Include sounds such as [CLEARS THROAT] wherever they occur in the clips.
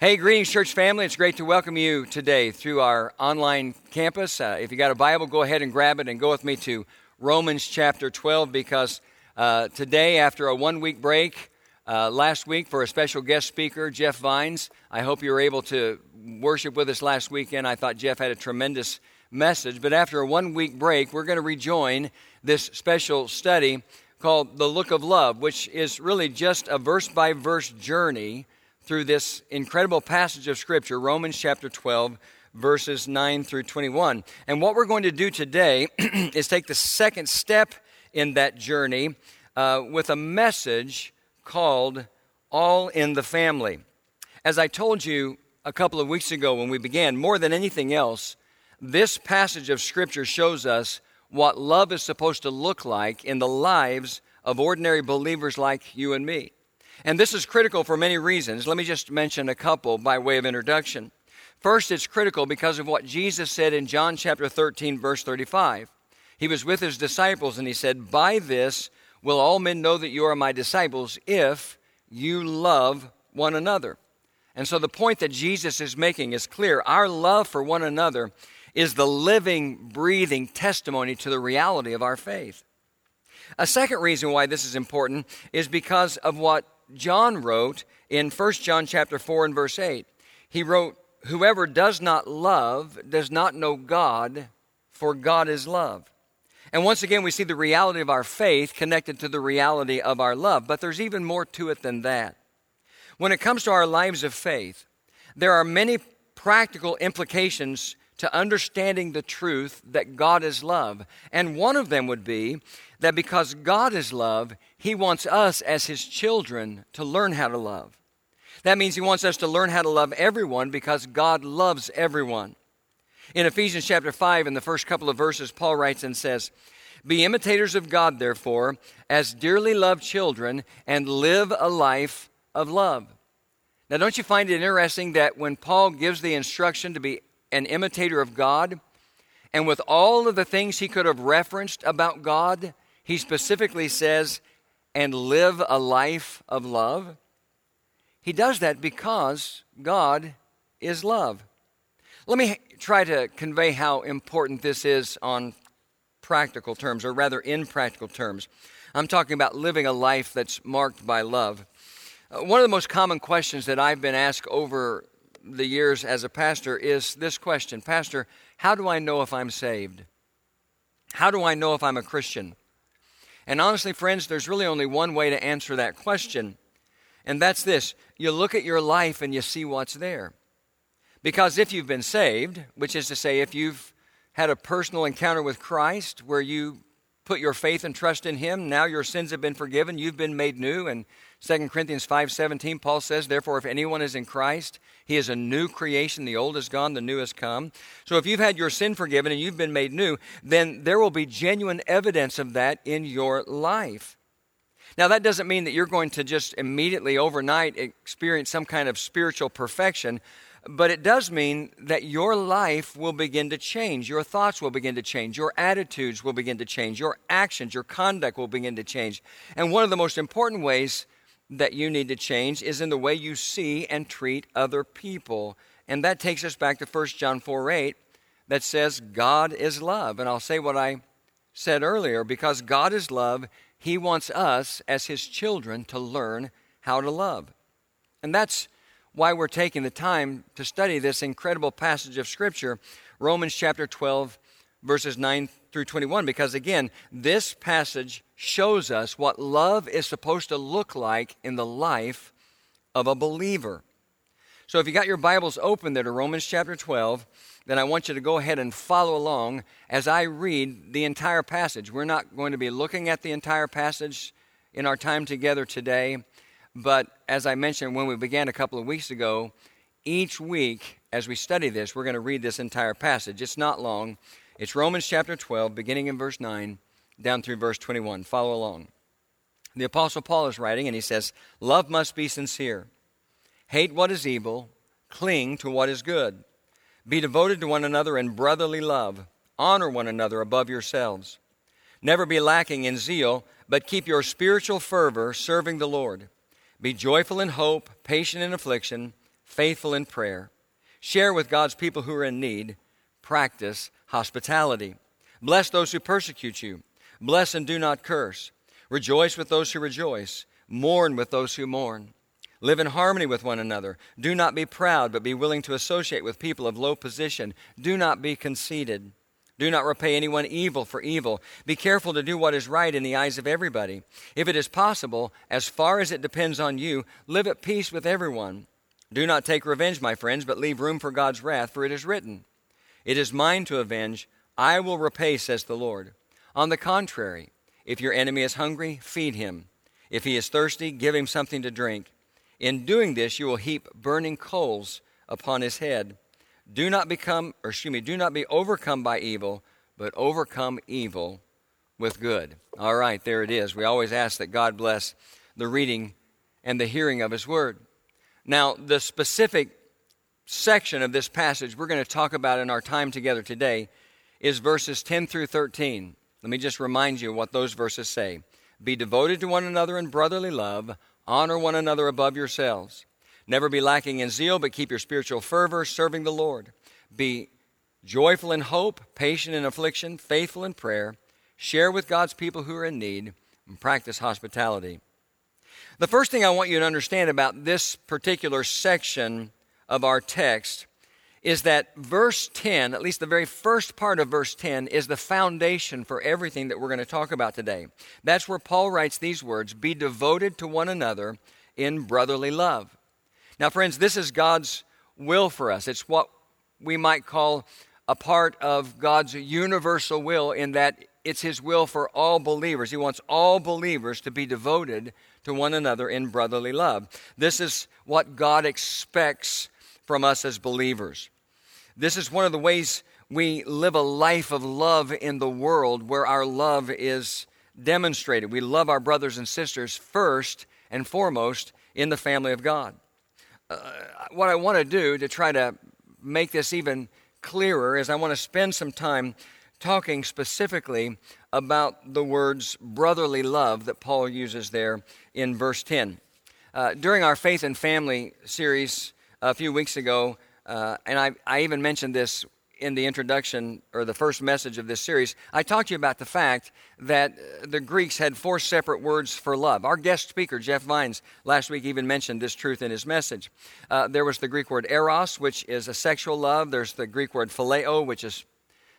Hey, greetings, church family. It's great to welcome you today through our online campus. Uh, if you got a Bible, go ahead and grab it and go with me to Romans chapter 12 because uh, today, after a one week break, uh, last week for a special guest speaker, Jeff Vines, I hope you were able to worship with us last weekend. I thought Jeff had a tremendous message. But after a one week break, we're going to rejoin this special study called The Look of Love, which is really just a verse by verse journey through this incredible passage of Scripture, Romans chapter 12, verses 9 through 21. And what we're going to do today [CLEARS THROAT] is take the second step in that journey uh, with a message called All in the Family. As I told you a couple of weeks ago when we began, more than anything else, this passage of Scripture shows us what love is supposed to look like in the lives of ordinary believers like you and me. And this is critical for many reasons. Let me just mention a couple by way of introduction. First, it's critical because of what Jesus said in John chapter 13, verse 35. He was with his disciples and he said, By this will all men know that you are my disciples if you love one another. And so the point that Jesus is making is clear. Our love for one another is the living, breathing testimony to the reality of our faith. A second reason why this is important is because of what John wrote in 1 John chapter 4 and verse 8. He wrote, Whoever does not love does not know God, for God is love. And once again, we see the reality of our faith connected to the reality of our love. But there's even more to it than that. When it comes to our lives of faith, there are many practical implications to understanding the truth that God is love. And one of them would be that because God is love, He wants us as His children to learn how to love. That means He wants us to learn how to love everyone because God loves everyone. In Ephesians chapter 5, in the first couple of verses, Paul writes and says, Be imitators of God, therefore, as dearly loved children, and live a life of love. Now, don't you find it interesting that when Paul gives the instruction to be an imitator of God, and with all of the things he could have referenced about God, he specifically says, and live a life of love. He does that because God is love. Let me try to convey how important this is on practical terms, or rather, in practical terms. I'm talking about living a life that's marked by love. Uh, one of the most common questions that I've been asked over the years as a pastor is this question Pastor, how do I know if I'm saved? How do I know if I'm a Christian? And honestly, friends, there's really only one way to answer that question, and that's this you look at your life and you see what's there. Because if you've been saved, which is to say, if you've had a personal encounter with Christ where you put your faith and trust in him now your sins have been forgiven you've been made new and 2 corinthians 5.17 paul says therefore if anyone is in christ he is a new creation the old is gone the new has come so if you've had your sin forgiven and you've been made new then there will be genuine evidence of that in your life now that doesn't mean that you're going to just immediately overnight experience some kind of spiritual perfection but it does mean that your life will begin to change. Your thoughts will begin to change. Your attitudes will begin to change. Your actions, your conduct will begin to change. And one of the most important ways that you need to change is in the way you see and treat other people. And that takes us back to 1 John 4 8 that says, God is love. And I'll say what I said earlier because God is love, He wants us as His children to learn how to love. And that's why we're taking the time to study this incredible passage of Scripture, Romans chapter 12, verses 9 through 21, because again, this passage shows us what love is supposed to look like in the life of a believer. So if you got your Bibles open there to Romans chapter 12, then I want you to go ahead and follow along as I read the entire passage. We're not going to be looking at the entire passage in our time together today. But as I mentioned when we began a couple of weeks ago, each week as we study this, we're going to read this entire passage. It's not long. It's Romans chapter 12, beginning in verse 9 down through verse 21. Follow along. The Apostle Paul is writing, and he says, Love must be sincere. Hate what is evil, cling to what is good. Be devoted to one another in brotherly love. Honor one another above yourselves. Never be lacking in zeal, but keep your spiritual fervor serving the Lord. Be joyful in hope, patient in affliction, faithful in prayer, share with God's people who are in need, practice hospitality. Bless those who persecute you, bless and do not curse. Rejoice with those who rejoice, mourn with those who mourn. Live in harmony with one another. Do not be proud, but be willing to associate with people of low position. Do not be conceited. Do not repay anyone evil for evil. Be careful to do what is right in the eyes of everybody. If it is possible, as far as it depends on you, live at peace with everyone. Do not take revenge, my friends, but leave room for God's wrath, for it is written, It is mine to avenge. I will repay, says the Lord. On the contrary, if your enemy is hungry, feed him. If he is thirsty, give him something to drink. In doing this, you will heap burning coals upon his head. Do not become, or excuse me, do not be overcome by evil, but overcome evil with good. All right, there it is. We always ask that God bless the reading and the hearing of his word. Now, the specific section of this passage we're going to talk about in our time together today is verses 10 through 13. Let me just remind you what those verses say. Be devoted to one another in brotherly love Honor one another above yourselves. Never be lacking in zeal, but keep your spiritual fervor serving the Lord. Be joyful in hope, patient in affliction, faithful in prayer. Share with God's people who are in need, and practice hospitality. The first thing I want you to understand about this particular section of our text is that verse 10, at least the very first part of verse 10, is the foundation for everything that we're going to talk about today. That's where Paul writes these words Be devoted to one another in brotherly love. Now, friends, this is God's will for us. It's what we might call a part of God's universal will, in that it's His will for all believers. He wants all believers to be devoted to one another in brotherly love. This is what God expects from us as believers. This is one of the ways we live a life of love in the world where our love is demonstrated. We love our brothers and sisters first and foremost in the family of God. Uh, what I want to do to try to make this even clearer is I want to spend some time talking specifically about the words brotherly love that Paul uses there in verse 10. Uh, during our Faith and Family series, a few weeks ago, uh, and I, I even mentioned this in the introduction or the first message of this series, I talked to you about the fact that the Greeks had four separate words for love. Our guest speaker, Jeff Vines, last week even mentioned this truth in his message. Uh, there was the Greek word eros, which is a sexual love. There's the Greek word phileo, which is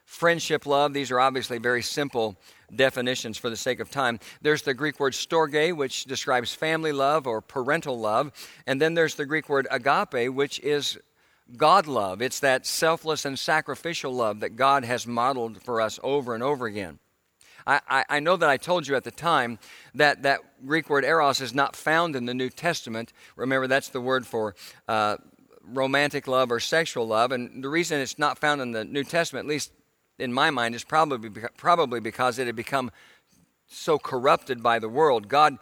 friendship love. These are obviously very simple definitions for the sake of time. There's the Greek word storge, which describes family love or parental love. And then there's the Greek word agape, which is God love. It's that selfless and sacrificial love that God has modeled for us over and over again. I, I, know that I told you at the time that that Greek word eros is not found in the New Testament. Remember, that's the word for uh, romantic love or sexual love. And the reason it's not found in the New Testament, at least in my mind, is probably, probably because it had become so corrupted by the world. God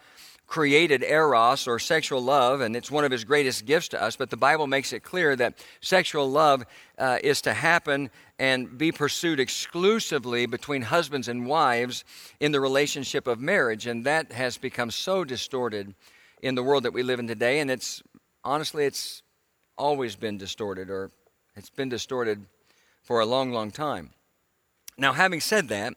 created eros or sexual love, and it's one of his greatest gifts to us. But the Bible makes it clear that sexual love uh, is to happen and be pursued exclusively between husbands and wives in the relationship of marriage. And that has become so distorted in the world that we live in today. And it's honestly, it's always been distorted, or it's been distorted for a long, long time. Now, having said that,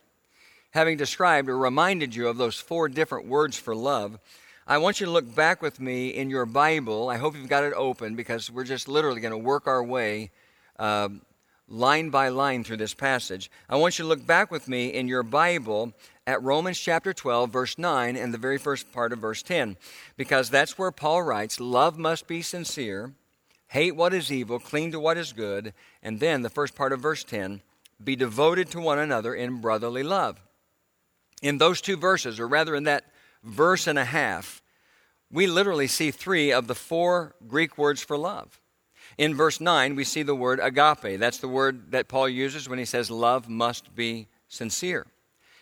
having described or reminded you of those four different words for love, I want you to look back with me in your Bible. I hope you've got it open because we're just literally going to work our way uh, line by line through this passage. I want you to look back with me in your Bible at Romans chapter 12, verse 9, and the very first part of verse 10, because that's where Paul writes Love must be sincere, hate what is evil, cling to what is good, and then the first part of verse 10 be devoted to one another in brotherly love. In those two verses, or rather in that verse and a half, we literally see three of the four Greek words for love. In verse 9, we see the word agape. That's the word that Paul uses when he says love must be sincere.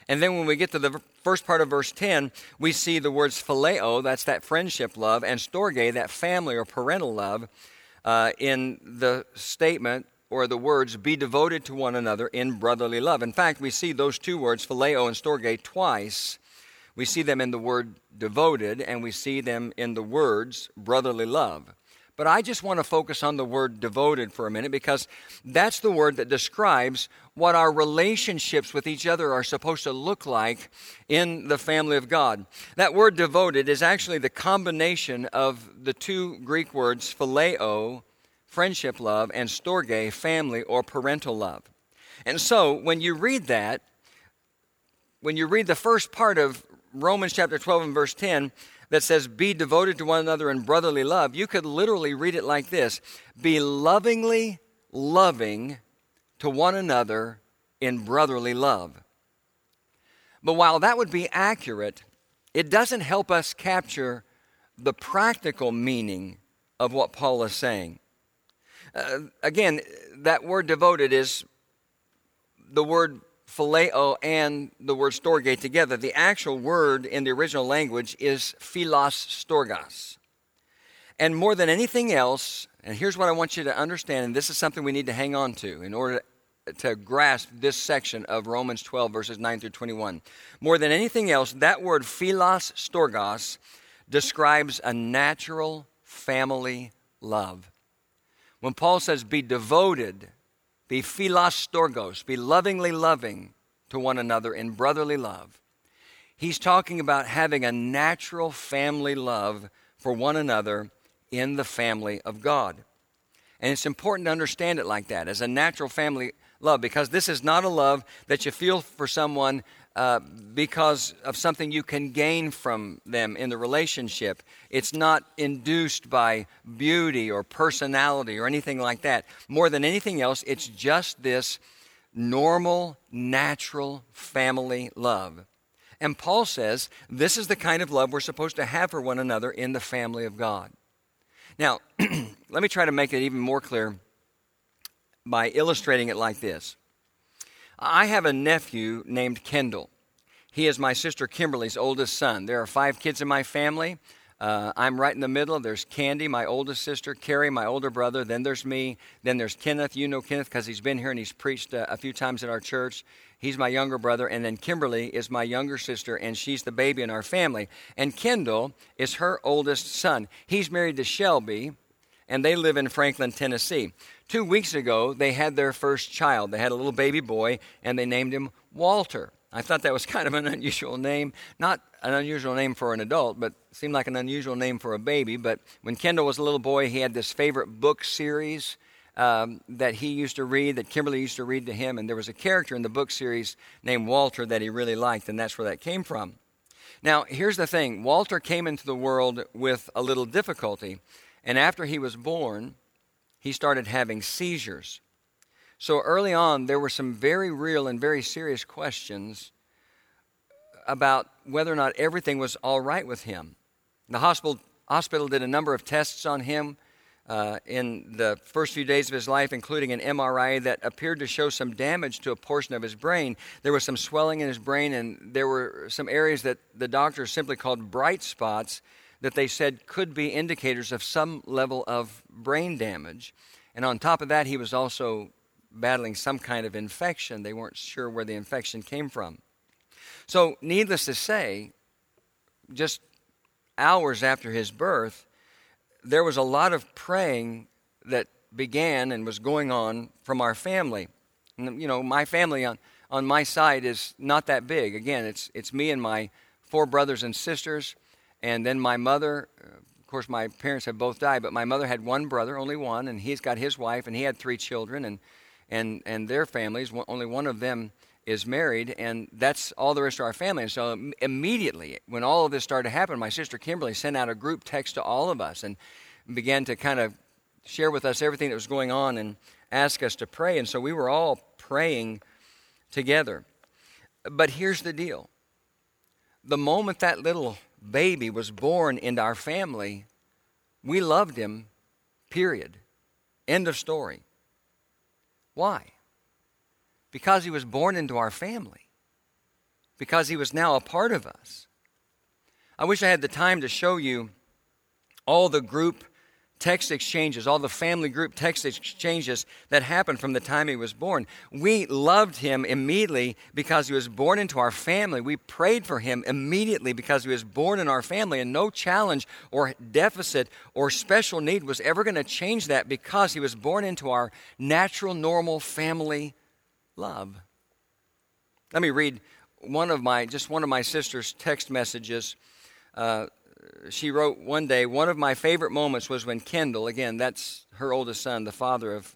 And then when we get to the first part of verse 10, we see the words phileo, that's that friendship love, and storge, that family or parental love, uh, in the statement or the words, be devoted to one another in brotherly love. In fact, we see those two words, phileo and storge, twice. We see them in the word devoted, and we see them in the words brotherly love. But I just want to focus on the word devoted for a minute because that's the word that describes what our relationships with each other are supposed to look like in the family of God. That word devoted is actually the combination of the two Greek words phileo, friendship love, and storge, family or parental love. And so when you read that, when you read the first part of Romans chapter 12 and verse 10, that says, Be devoted to one another in brotherly love, you could literally read it like this Be lovingly loving to one another in brotherly love. But while that would be accurate, it doesn't help us capture the practical meaning of what Paul is saying. Uh, again, that word devoted is the word phileo and the word storge together. The actual word in the original language is philos storgos. And more than anything else, and here's what I want you to understand, and this is something we need to hang on to in order to grasp this section of Romans 12, verses 9 through 21. More than anything else, that word philos storgos describes a natural family love. When Paul says, be devoted be philos storgos, be lovingly loving to one another in brotherly love. He's talking about having a natural family love for one another in the family of God. And it's important to understand it like that, as a natural family love, because this is not a love that you feel for someone uh, because of something you can gain from them in the relationship. It's not induced by beauty or personality or anything like that. More than anything else, it's just this normal, natural family love. And Paul says this is the kind of love we're supposed to have for one another in the family of God. Now, [CLEARS THROAT] let me try to make it even more clear by illustrating it like this. I have a nephew named Kendall. He is my sister Kimberly's oldest son. There are five kids in my family. Uh, I'm right in the middle. There's Candy, my oldest sister, Kerry, my older brother. Then there's me. Then there's Kenneth. You know Kenneth because he's been here and he's preached uh, a few times at our church. He's my younger brother. And then Kimberly is my younger sister, and she's the baby in our family. And Kendall is her oldest son. He's married to Shelby, and they live in Franklin, Tennessee. Two weeks ago, they had their first child. They had a little baby boy, and they named him Walter. I thought that was [LAUGHS] kind of an unusual name. Not an unusual name for an adult, but seemed like an unusual name for a baby. But when Kendall was a little boy, he had this favorite book series um, that he used to read, that Kimberly used to read to him. And there was a character in the book series named Walter that he really liked, and that's where that came from. Now, here's the thing Walter came into the world with a little difficulty. And after he was born, he started having seizures. So early on, there were some very real and very serious questions about whether or not everything was all right with him. The hospital, hospital did a number of tests on him uh, in the first few days of his life, including an MRI that appeared to show some damage to a portion of his brain. There was some swelling in his brain, and there were some areas that the doctors simply called bright spots that they said could be indicators of some level of brain damage. And on top of that, he was also battling some kind of infection. They weren't sure where the infection came from. So, needless to say, just hours after his birth, there was a lot of praying that began and was going on from our family. And, you know, my family on, on my side is not that big. Again, it's, it's me and my four brothers and sisters. And then my mother, uh, of course, my parents have both died, but my mother had one brother, only one, and he's got his wife, and he had three children, and, and, and their families. Only one of them is married, and that's all there is to our family. And so immediately, when all of this started to happen, my sister Kimberly sent out a group text to all of us and began to kind of share with us everything that was going on and ask us to pray. And so we were all praying together. But here's the deal the moment that little baby was born into our family, we loved him, period. End of story. Why? Because he was born into our family, because he was now a part of us. I wish I had the time to show you all the group text exchanges, all the family group text exchanges that happened from the time he was born. We loved him immediately because he was born into our family. We prayed for him immediately because he was born in our family, and no challenge or deficit or special need was ever going to change that because he was born into our natural, normal family love. Let me read one of my just one of my sister's text messages. Uh, she wrote one day, one of my favorite moments was when Kendall, again, that's her oldest son, the father of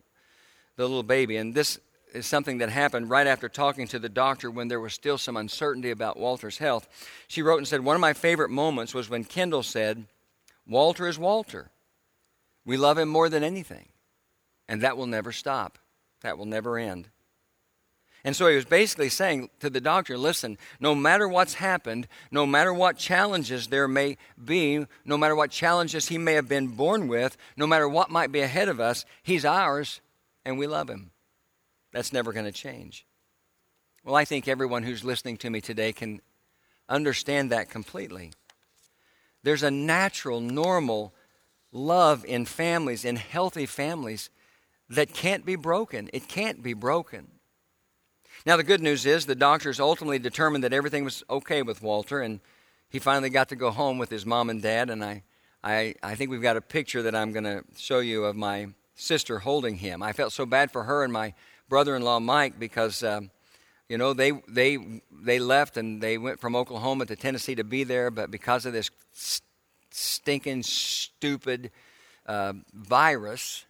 the little baby, and this is something that happened right after talking to the doctor when there was still some uncertainty about Walter's health. She wrote and said, One of my favorite moments was when Kendall said, Walter is Walter. We love him more than anything. And that will never stop, that will never end. And so he was basically saying to the doctor listen, no matter what's happened, no matter what challenges there may be, no matter what challenges he may have been born with, no matter what might be ahead of us, he's ours and we love him. That's never going to change. Well, I think everyone who's listening to me today can understand that completely. There's a natural, normal love in families, in healthy families, that can't be broken. It can't be broken. Now, the good news is the doctors ultimately determined that everything was okay with Walter, and he finally got to go home with his mom and dad. And I, I, I think we've got a picture that I'm going to show you of my sister holding him. I felt so bad for her and my brother in law, Mike, because. Um, you know they they they left and they went from Oklahoma to Tennessee to be there, but because of this stinking stupid uh, virus,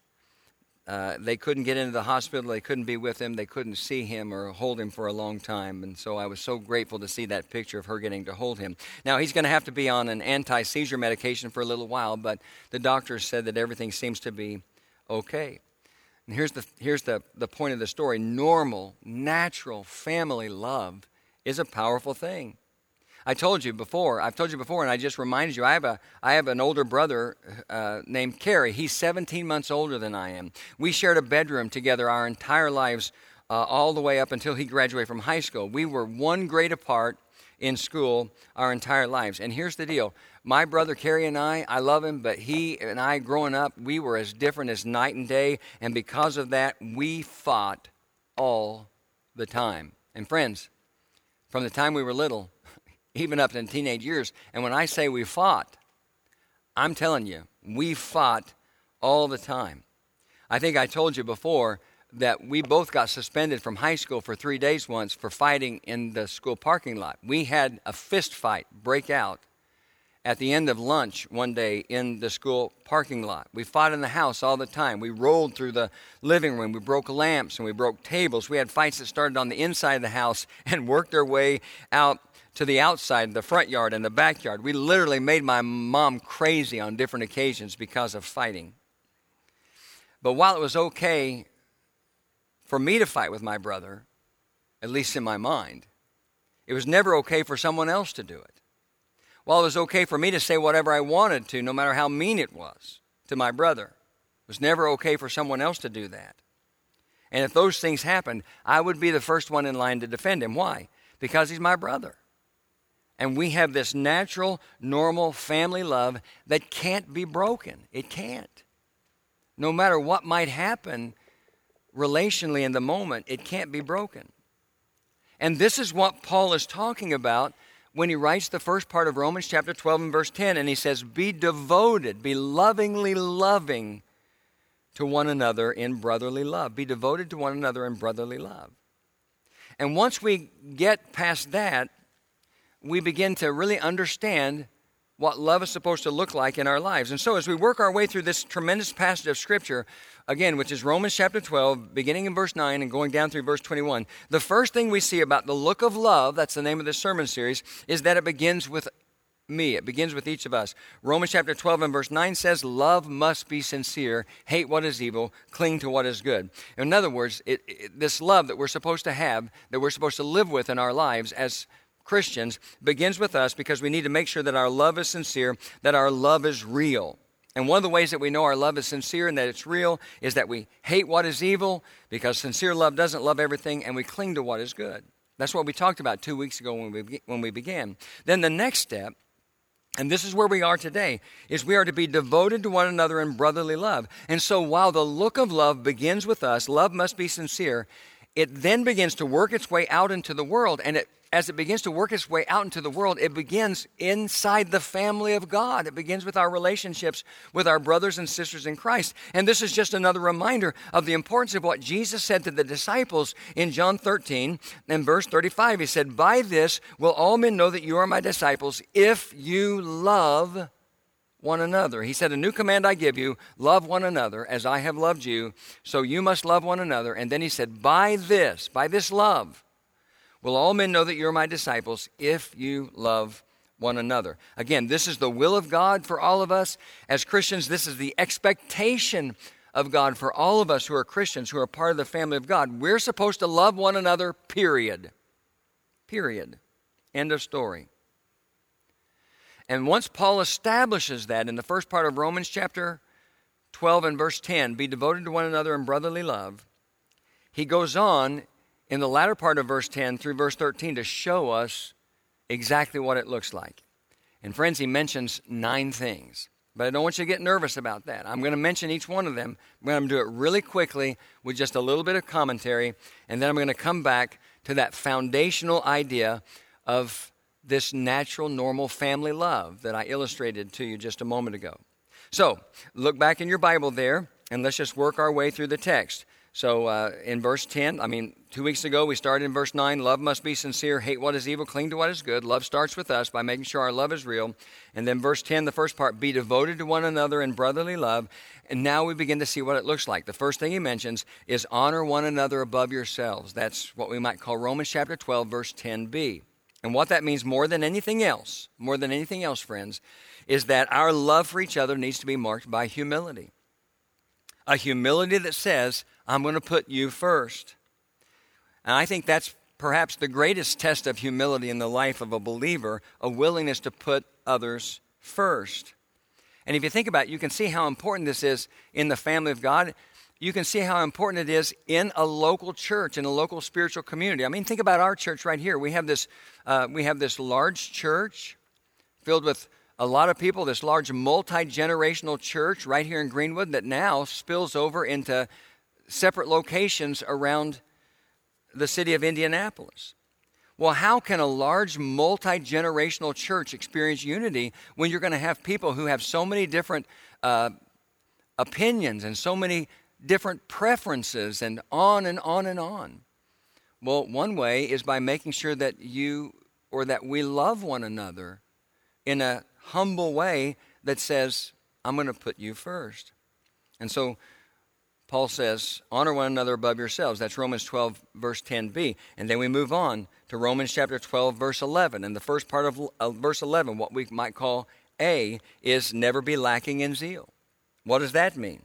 uh, they couldn't get into the hospital. They couldn't be with him. They couldn't see him or hold him for a long time. And so I was so grateful to see that picture of her getting to hold him. Now, he's going to have to be on an anti seizure medication for a little while, but the doctor said that everything seems to be okay. And here's the, here's the, the point of the story normal, natural family love is a powerful thing. I told you before, I've told you before, and I just reminded you, I have, a, I have an older brother uh, named Kerry. He's 17 months older than I am. We shared a bedroom together our entire lives, uh, all the way up until he graduated from high school. We were one grade apart in school our entire lives. And here's the deal my brother Kerry and I, I love him, but he and I, growing up, we were as different as night and day. And because of that, we fought all the time. And friends, from the time we were little, even up in teenage years. And when I say we fought, I'm telling you, we fought all the time. I think I told you before that we both got suspended from high school for three days once for fighting in the school parking lot. We had a fist fight break out at the end of lunch one day in the school parking lot. We fought in the house all the time. We rolled through the living room. We broke lamps and we broke tables. We had fights that started on the inside of the house [LAUGHS] and worked their way out to the outside, the front yard, and the backyard. We literally made my mom crazy on different occasions because of fighting. But while it was okay for me to fight with my brother, at least in my mind, it was never okay for someone else to do it. While it was okay for me to say whatever I wanted to, no matter how mean it was to my brother, it was never okay for someone else to do that. And if those things happened, I would be the first one in line to defend him. Why? Because he's my brother. And we have this natural, normal family love that can't be broken. It can't. No matter what might happen relationally in the moment, it can't be broken. And this is what Paul is talking about when he writes the first part of Romans chapter 12 and verse 10. And he says, Be devoted, be lovingly loving to one another in brotherly love. Be devoted to one another in brotherly love. And once we get past that, we begin to really understand what love is supposed to look like in our lives. And so, as we work our way through this tremendous passage of Scripture, again, which is Romans chapter 12, beginning in verse 9 and going down through verse 21, the first thing we see about the look of love, that's the name of this sermon series, is that it begins with me. It begins with each of us. Romans chapter 12 and verse 9 says, Love must be sincere, hate what is evil, cling to what is good. In other words, it, it, this love that we're supposed to have, that we're supposed to live with in our lives as Christians begins with us because we need to make sure that our love is sincere, that our love is real. And one of the ways that we know our love is sincere and that it's real is that we hate what is evil because sincere love doesn't love everything and we cling to what is good. That's what we talked about two weeks ago when we, when we began. Then the next step And this is where we are today is we are to be devoted to one another in brotherly love. And so while the look of love begins with us, love must be sincere, it then begins to work its way out into the world and it as it begins to work its way out into the world, it begins inside the family of God. It begins with our relationships with our brothers and sisters in Christ. And this is just another reminder of the importance of what Jesus said to the disciples in John 13 and verse 35. He said, By this will all men know that you are my disciples if you love one another. He said, A new command I give you love one another as I have loved you, so you must love one another. And then he said, By this, by this love, will all men know that you're my disciples if you love one another. Again, this is the will of God for all of us. As Christians, this is the expectation of God for all of us who are Christians, who are part of the family of God. We're supposed to love one another, period. Period. End of story. And once Paul establishes that in the first part of Romans chapter 12 and verse 10, be devoted to one another in brotherly love, he goes on in the latter part of verse 10 through verse 13 to show us exactly what it looks like. And friends, he mentions nine things. But I don't want you to get nervous about that. I'm going to mention each one of them. I'm going to do it really quickly with just a little bit of commentary, and then I'm going to come back to that foundational idea of this natural, normal family love that I illustrated to you just a moment ago. So, look back in your Bible there, and let's just work our way through the text. So uh, in verse 10, I mean, two weeks ago we started in verse 9 love must be sincere, hate what is evil, cling to what is good. Love starts with us by making sure our love is real. And then verse 10, the first part, be devoted to one another in brotherly love. And now we begin to see what it looks like. The first thing he mentions is honor one another above yourselves. That's what we might call Romans chapter 12, verse 10b. And what that means more than anything else, more than anything else, friends, is that our love for each other needs to be marked by humility. A humility that says, I'm going to put you first. And I think that's perhaps the greatest test of humility in the life of a believer a willingness to put others first. And if you think about it, you can see how important this is in the family of God. You can see how important it is in a local church, in a local spiritual community. I mean, think about our church right here. We have this, uh, we have this large church filled with a lot of people, this large multi generational church right here in Greenwood that now spills over into separate locations around the city of Indianapolis. Well, how can a large multi generational church experience unity when you're going to have people who have so many different uh, opinions and so many different preferences and on and on and on? Well, one way is by making sure that you or that we love one another in a humble way that says, I'm going to put you first. And so Paul says, honor one another above yourselves. That's Romans 12, verse 10b. And then we move on to Romans chapter 12, verse 11. And the first part of verse 11, what we might call A, is never be lacking in zeal. What does that mean?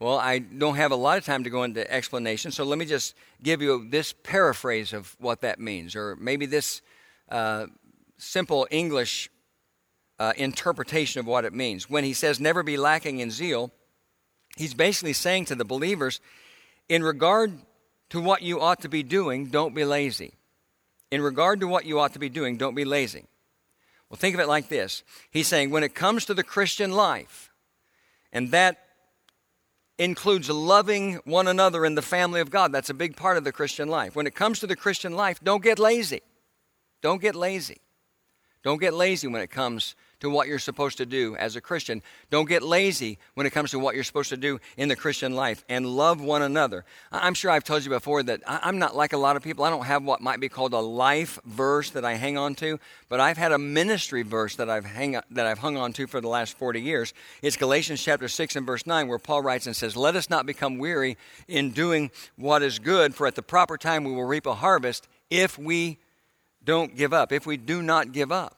Well, I don't have a lot of time to go into explanation, so let me just give you this paraphrase of what that means, or maybe this uh, simple English uh, interpretation of what it means. When he says never be lacking in zeal, he's basically saying to the believers, in regard to what you ought to be doing, don't be lazy. In regard to what you ought to be doing, don't be lazy. Well, think of it like this He's saying, when it comes to the Christian life, and that includes loving one another in the family of God, that's a big part of the Christian life. When it comes to the Christian life, don't get lazy. Don't get lazy. Don't get lazy when it comes to what you're supposed to do as a Christian. Don't get lazy when it comes to what you're supposed to do in the Christian life and love one another. I'm sure I've told you before that I'm not like a lot of people. I don't have what might be called a life verse that I hang on to, but I've had a ministry verse that I've, hang, that I've hung on to for the last 40 years. It's Galatians chapter 6 and verse 9 where Paul writes and says, Let us not become weary in doing what is good, for at the proper time we will reap a harvest if we don't give up, if we do not give up.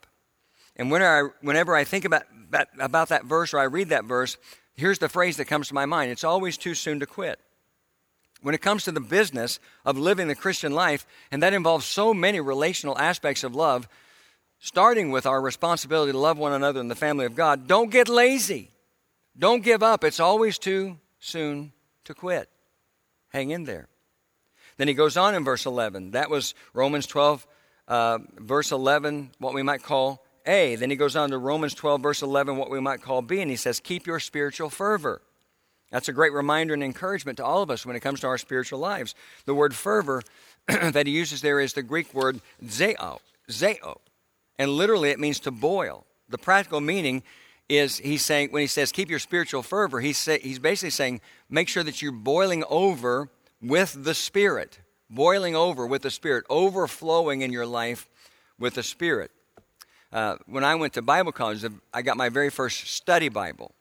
And whenever I, whenever I think about that, about that verse or I read that verse, here's the phrase that comes to my mind it's always too soon to quit. When it comes to the business of living the Christian life, and that involves so many relational aspects of love, starting with our responsibility to love one another in the family of God, don't get lazy. Don't give up. It's always too soon to quit. Hang in there. Then he goes on in verse 11. That was Romans 12, uh, verse 11, what we might call A. Then he goes on to Romans 12, verse 11, what we might call B, and he says, Keep your spiritual fervor. That's a great reminder and encouragement to all of us when it comes to our spiritual lives. The word fervor [CLEARS THROAT] that he uses there is the Greek word zeo, zeo. And literally it means to boil. The practical meaning is he's saying, when he says keep your spiritual fervor, he's, say, he's basically saying make sure that you're boiling over with the Spirit, boiling over with the Spirit, overflowing in your life with the Spirit. Uh, when I went to Bible college, I got my very first study Bible.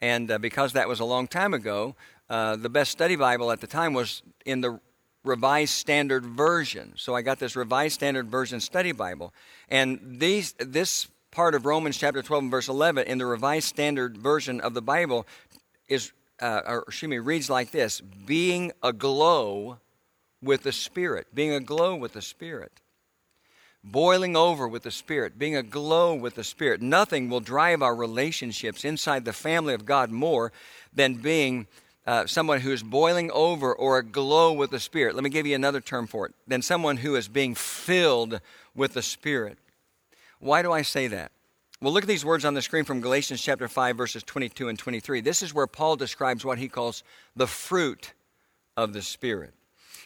And uh, because that was a long time ago, uh, the best study Bible at the time was in the Revised Standard Version. So I got this Revised Standard Version study Bible. And these, this part of Romans chapter 12 and verse 11 in the Revised Standard Version of the Bible is, uh, or excuse me, reads like this being aglow with the Spirit, being aglow with the Spirit boiling over with the Spirit, being aglow with the Spirit. Nothing will drive our relationships inside the family of God more than being uh, someone who is boiling over or aglow with the Spirit. Let me give you another term for it than someone who is being filled with the Spirit. Why do I say that? Well, look at these words on the screen from Galatians chapter 5, verses 22 and 23. This is where Paul describes what he calls the fruit of the Spirit.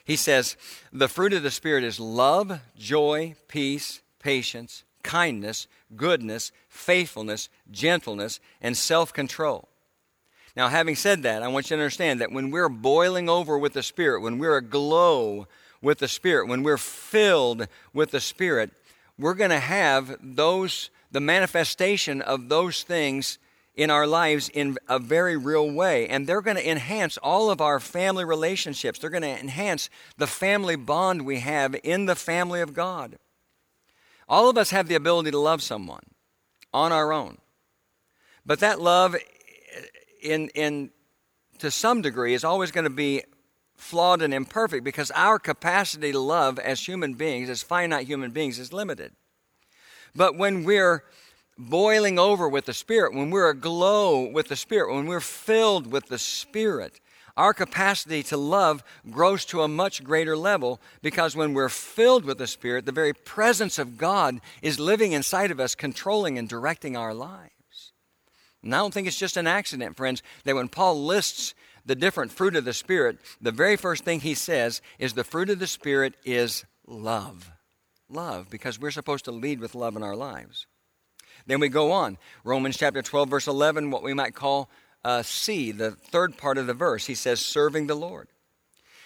He says, The fruit of the Spirit is love, joy, peace, patience, kindness, goodness, faithfulness, gentleness, and self control. Now, having said that, I want you to understand that when we're boiling over with the Spirit, when we're aglow with the Spirit, when we're filled with the Spirit, we're going to have those, the manifestation of those things in our lives in a very real way. And they're going to enhance all of our family relationships. They're going to enhance the family bond we have in the family of God. All of us have the ability to love someone on our own. But that love, in, in, to some degree, is always going to be flawed and imperfect because our capacity to love as human beings, as finite human beings, is limited. But when we're boiling over with the Spirit, when we're aglow with the Spirit, when we're filled with the Spirit, our capacity to love grows to a much greater level because when we're filled with the Spirit, the very presence of God is living inside of us, controlling and directing our lives. And I don't think it's just an accident, friends, that when Paul lists the different fruit of the Spirit, the very first thing he says is the fruit of the Spirit is love. Love, because we're supposed to lead with love in our lives. Then we go on. Romans chapter 12, verse 11, what we might call uh, C, the third part of the verse. He says, serving the Lord.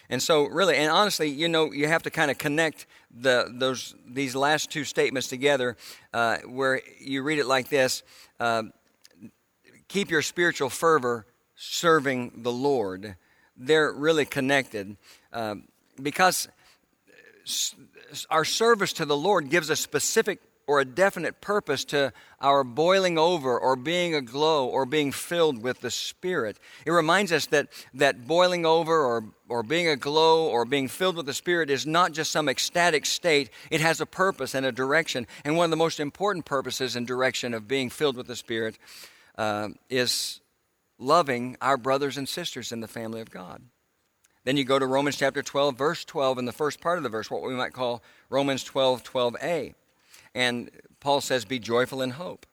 And so, really, and honestly, you know, you have to kind of connect the, those, these last two statements together uh, where you read it like this uh, Keep your spiritual fervor serving the Lord. They're really connected uh, because our service to the Lord gives a specific or a definite purpose to our boiling over or being aglow or being filled with the Spirit. It reminds us that, that boiling over or, or being aglow or being filled with the Spirit is not just some ecstatic state, it has a purpose and a direction. And one of the most important purposes and direction of being filled with the Spirit uh, is loving our brothers and sisters in the family of God. Then you go to Romans chapter 12, verse 12, in the first part of the verse, what we might call Romans 12, 12a. And Paul says, Be joyful in hope.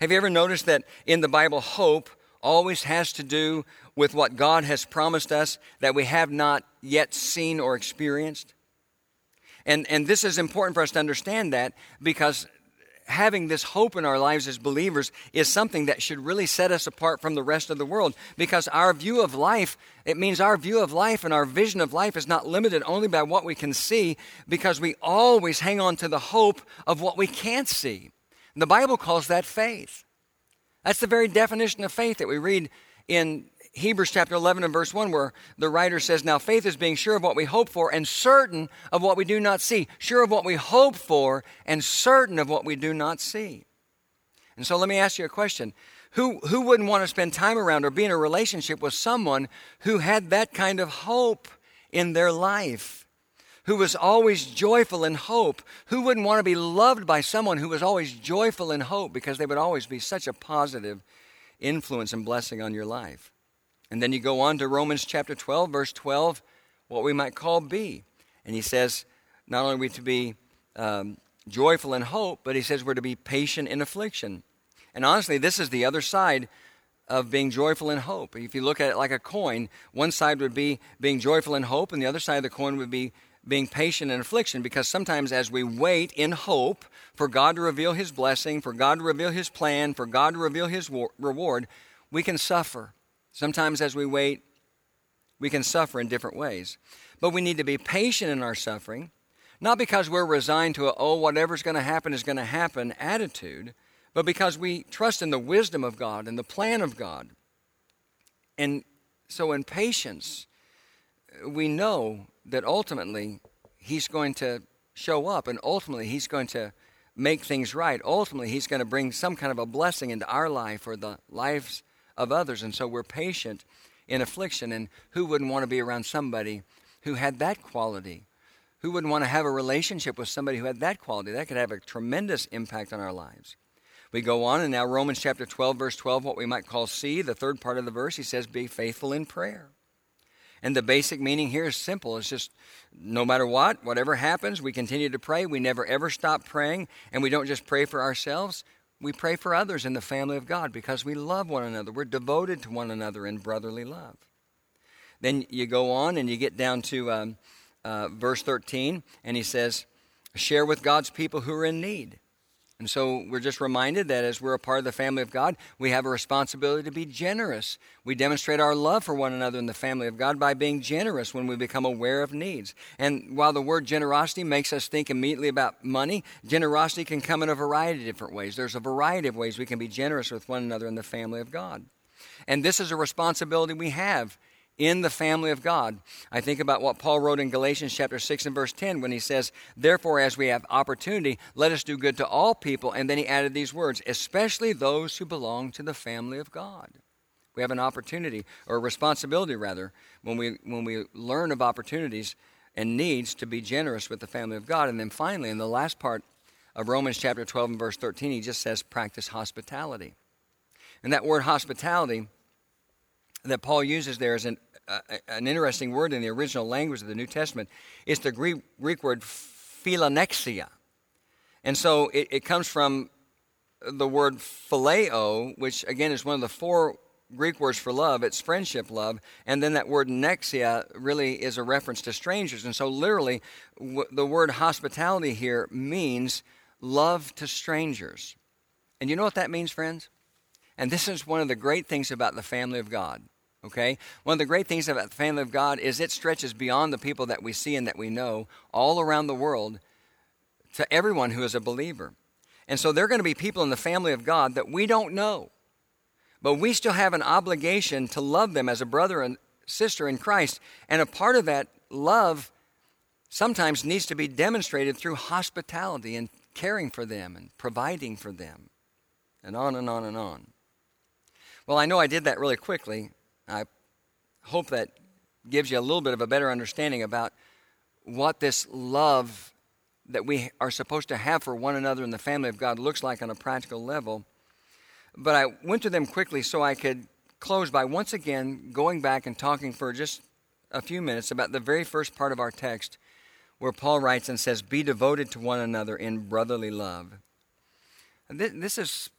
Have you ever noticed that in the Bible, hope always has to do with what God has promised us that we have not yet seen or experienced? And, and this is important for us to understand that because having this hope in our lives as believers is something that should really set us apart from the rest of the world. Because our view of life it means our view of life and our vision of life is not limited only by what we can see because we always hang on to the hope of what we can't see. The bible calls that faith. That's the very definition of faith that we read in Hebrews chapter 11 and verse 1, where the writer says, Now faith is being sure of what we hope for and certain of what we do not see. Sure of what we hope for and certain of what we do not see. And so let me ask you a question. Who, who wouldn't want to spend time around or be in a relationship with someone who had that kind of hope in their life? Who was always joyful in hope? Who wouldn't want to be loved by someone who was always joyful in hope because they would always be such a positive influence and blessing on your life? And then you go on to Romans chapter 12, verse 12, what we might call B. And he says, not only are we to be um, joyful in hope, but he says we're to be patient in affliction. And honestly, this is the other side of being joyful in hope. If you look at it like a coin, one side would be being joyful in hope, and the other side of the coin would be being patient in affliction. Because sometimes as we wait in hope for God to reveal his blessing, for God to reveal his plan, for God to reveal his reward, we can suffer. Sometimes as we wait, we can suffer in different ways. But we need to be patient in our suffering, not because we're resigned to a, oh, whatever's going to happen is going to happen attitude, but because we trust in the wisdom of God and the plan of God. And so, in patience, we know that ultimately He's going to show up and ultimately He's going to make things right. Ultimately, He's going to bring some kind of a blessing into our life or the lives of others. And so, we're patient in affliction. And who wouldn't want to be around somebody who had that quality? Who wouldn't want to have a relationship with somebody who had that quality? That could have a tremendous impact on our lives. We go on, and now Romans chapter 12, verse 12, what we might call C, the third part of the verse, he says, Be faithful in prayer. And the basic meaning here is simple. It's just no matter what, whatever happens, we continue to pray. We never ever stop praying. And we don't just pray for ourselves, we pray for others in the family of God because we love one another. We're devoted to one another in brotherly love. Then you go on and you get down to um, uh, verse 13, and he says, Share with God's people who are in need. And so we're just reminded that as we're a part of the family of God, we have a responsibility to be generous. We demonstrate our love for one another in the family of God by being generous when we become aware of needs. And while the word generosity makes us think immediately about money, generosity can come in a variety of different ways. There's a variety of ways we can be generous with one another in the family of God. And this is a responsibility we have in the family of God. I think about what Paul wrote in Galatians chapter 6 and verse 10 when he says, Therefore, as we have opportunity, let us do good to all people. And then he added these words, especially those who belong to the family of God. We have an opportunity, or a responsibility rather, when we, when we learn of opportunities and needs to be generous with the family of God. And then finally, in the last part of Romans chapter 12 and verse 13, he just says, practice hospitality. And that word hospitality that Paul uses there is an, an interesting word in the original language of the New Testament. It's the Greek, Greek word philonexia. And so it, it comes from the word phileo, which again is one of the four Greek words for love. It's friendship love. And then that word nexia really is a reference to strangers. And so literally, w- the word hospitality here means love to strangers. And you know what that means, friends? And this is one of the great things about the family of God. Okay? One of the great things about the family of God is it stretches beyond the people that we see and that we know all around the world to everyone who is a believer. And so there are going to be people in the family of God that we don't know. But we still have an obligation to love them as a brother and sister in Christ. And a part of that love sometimes needs to be demonstrated through hospitality and caring for them and providing for them, and on and on and on. Well, I know I did that really quickly, I hope that gives you a little bit of a better understanding about what this love that we are supposed to have for one another in the family of God looks like on a practical level. But I went to them quickly so I could close by once again going back and talking for just a few minutes about the very first part of our text where Paul writes and says, Be devoted to one another in brotherly love. This is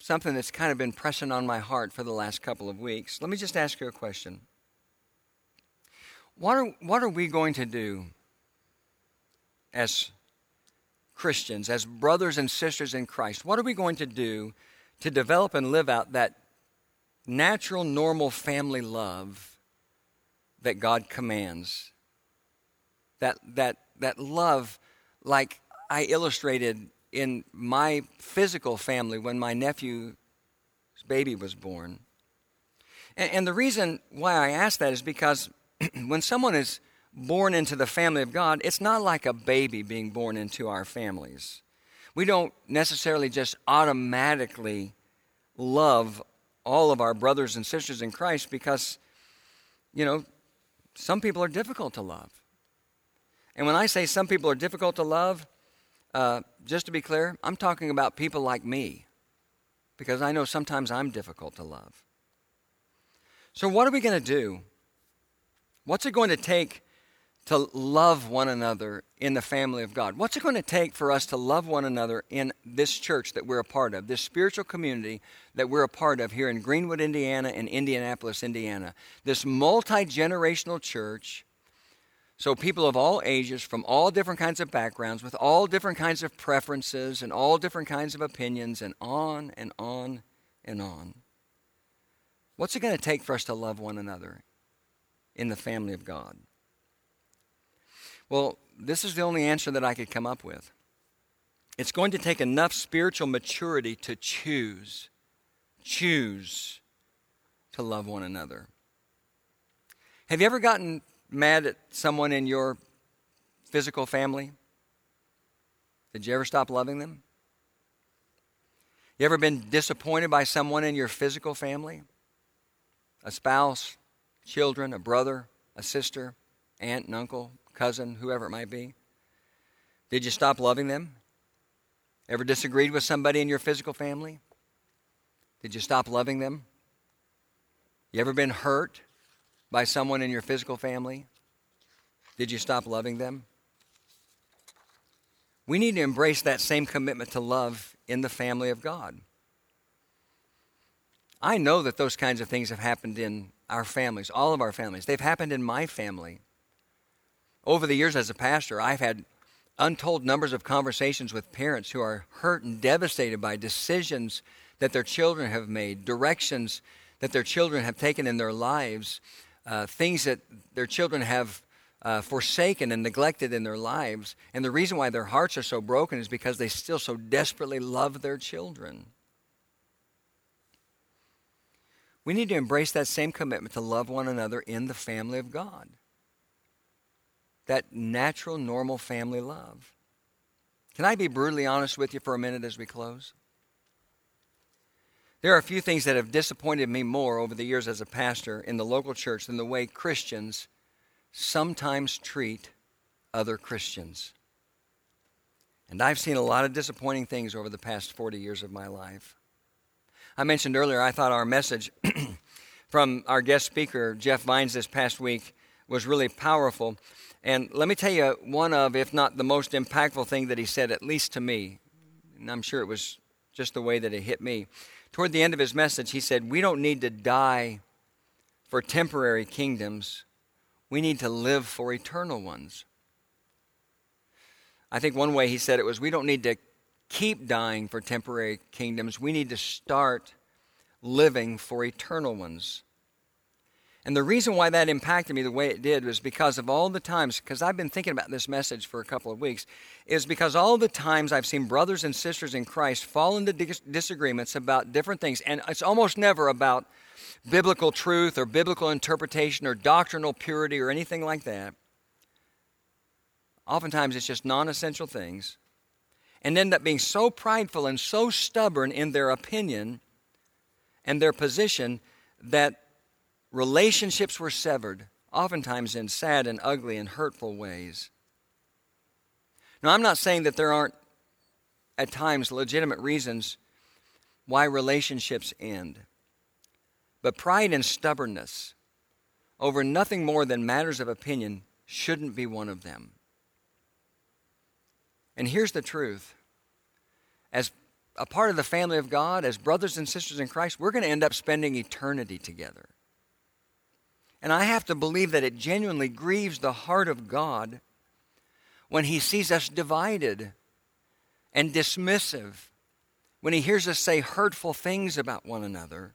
something that's kind of been pressing on my heart for the last couple of weeks. Let me just ask you a question. What are, what are we going to do as Christians, as brothers and sisters in Christ? What are we going to do to develop and live out that natural, normal family love that God commands? That, that, that love, like I illustrated in my physical family when my nephew's baby was born. And, and the reason why I ask that is because [CLEARS THROAT] when someone is born into the family of God, it's not like a baby being born into our families. We don't necessarily just automatically love all of our brothers and sisters in Christ because, you know, some people are difficult to love. And when I say some people are difficult to love, uh, just to be clear, I'm talking about people like me because I know sometimes I'm difficult to love. So, what are we going to do? What's it going to take to love one another in the family of God? What's it going to take for us to love one another in this church that we're a part of, this spiritual community that we're a part of here in Greenwood, Indiana, and Indianapolis, Indiana? This multi generational church. So, people of all ages, from all different kinds of backgrounds, with all different kinds of preferences and all different kinds of opinions, and on and on and on. What's it going to take for us to love one another in the family of God? Well, this is the only answer that I could come up with. It's going to take enough spiritual maturity to choose, choose to love one another. Have you ever gotten mad at someone in your physical family? Did you ever stop loving them? You ever been disappointed by someone in your physical family? A spouse, children, a brother, a sister, aunt and uncle, cousin, whoever it might be? Did you stop loving them? Ever disagreed with somebody in your physical family? Did you stop loving them? You ever been hurt by someone in your physical family? Did you stop loving them? We need to embrace that same commitment to love in the family of God. I know that those kinds of things have happened in our families, all of our families. They've happened in my family. Over the years as a pastor, I've had untold numbers of conversations with parents who are hurt and devastated by decisions that their children have made, directions that their children have taken in their lives, uh, things that their children have uh, forsaken and neglected in their lives. And the reason why their hearts are so broken is because they still so desperately love their children. We need to embrace that same commitment to love one another in the family of God that natural, normal family love. Can I be brutally honest with you for a minute as we close? There are a few things that have disappointed me more over the years as a pastor in the local church than the way Christians sometimes treat other Christians. And I've seen a lot of disappointing things over the past 40 years of my life. I mentioned earlier, I thought our message [CLEARS THROAT] from our guest speaker, Jeff Vines, this past week was really powerful. And let me tell you one of, if not the most impactful thing that he said, at least to me, and I'm sure it was just the way that it hit me. Toward the end of his message, he said, We don't need to die for temporary kingdoms, we need to live for eternal ones. I think one way he said it was, We don't need to keep dying for temporary kingdoms, we need to start living for eternal ones. And the reason why that impacted me the way it did was because of all the times, because I've been thinking about this message for a couple of weeks, is because all the times I've seen brothers and sisters in Christ fall into dis- disagreements about different things, and it's almost never about biblical truth or biblical interpretation or doctrinal purity or anything like that. Oftentimes it's just non essential things, and end up being so prideful and so stubborn in their opinion and their position that Relationships were severed, oftentimes in sad and ugly and hurtful ways. Now, I'm not saying that there aren't at times legitimate reasons why relationships end, but pride and stubbornness over nothing more than matters of opinion shouldn't be one of them. And here's the truth as a part of the family of God, as brothers and sisters in Christ, we're going to end up spending eternity together. And I have to believe that it genuinely grieves the heart of God when He sees us divided and dismissive, when He hears us say hurtful things about one another.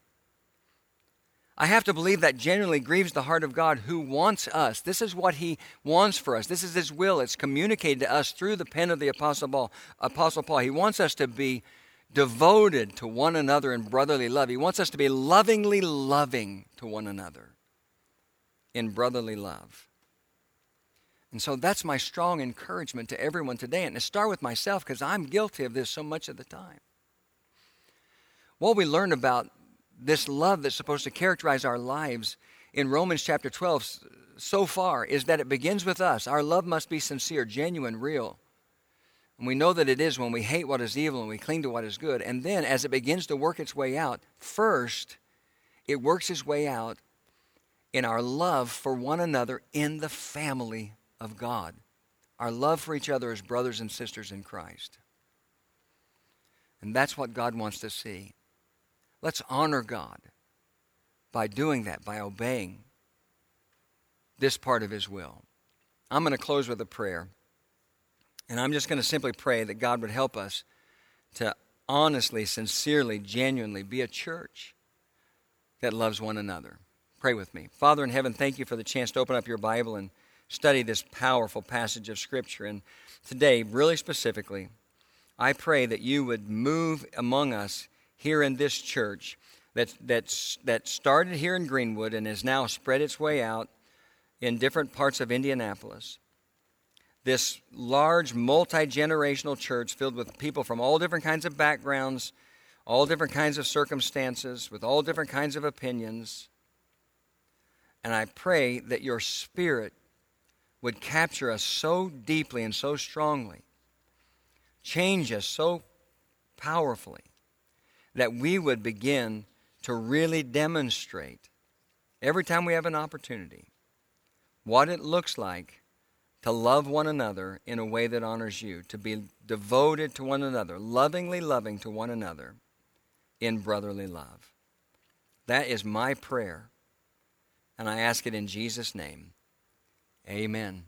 I have to believe that genuinely grieves the heart of God who wants us. This is what He wants for us. This is His will. It's communicated to us through the pen of the Apostle Paul. Apostle Paul. He wants us to be devoted to one another in brotherly love. He wants us to be lovingly loving to one another in brotherly love. And so that's my strong encouragement to everyone today. And to start with myself, because I'm guilty of this so much of the time. What we learn about this love that's supposed to characterize our lives in Romans chapter 12 so far is that it begins with us. Our love must be sincere, genuine, real. And we know that it is when we hate what is evil and we cling to what is good. And then as it begins to work its way out, first, it works its way out in our love for one another in the family of God, our love for each other as brothers and sisters in Christ. And that's what God wants to see. Let's honor God by doing that, by obeying this part of His will. I'm going to close with a prayer. And I'm just going to simply pray that God would help us to honestly, sincerely, genuinely be a church that loves one another. Pray with me. Father in heaven, thank you for the chance to open up your Bible and study this powerful passage of Scripture. And today, really specifically, I pray that you would move among us here in this church that, that's, that started here in Greenwood and has now spread its way out in different parts of Indianapolis. This large, multi generational church filled with people from all different kinds of backgrounds, all different kinds of circumstances, with all different kinds of opinions. And I pray that your spirit would capture us so deeply and so strongly, change us so powerfully, that we would begin to really demonstrate every time we have an opportunity what it looks like to love one another in a way that honors you, to be devoted to one another, lovingly loving to one another in brotherly love. That is my prayer, and I ask it in Jesus' name. Amen.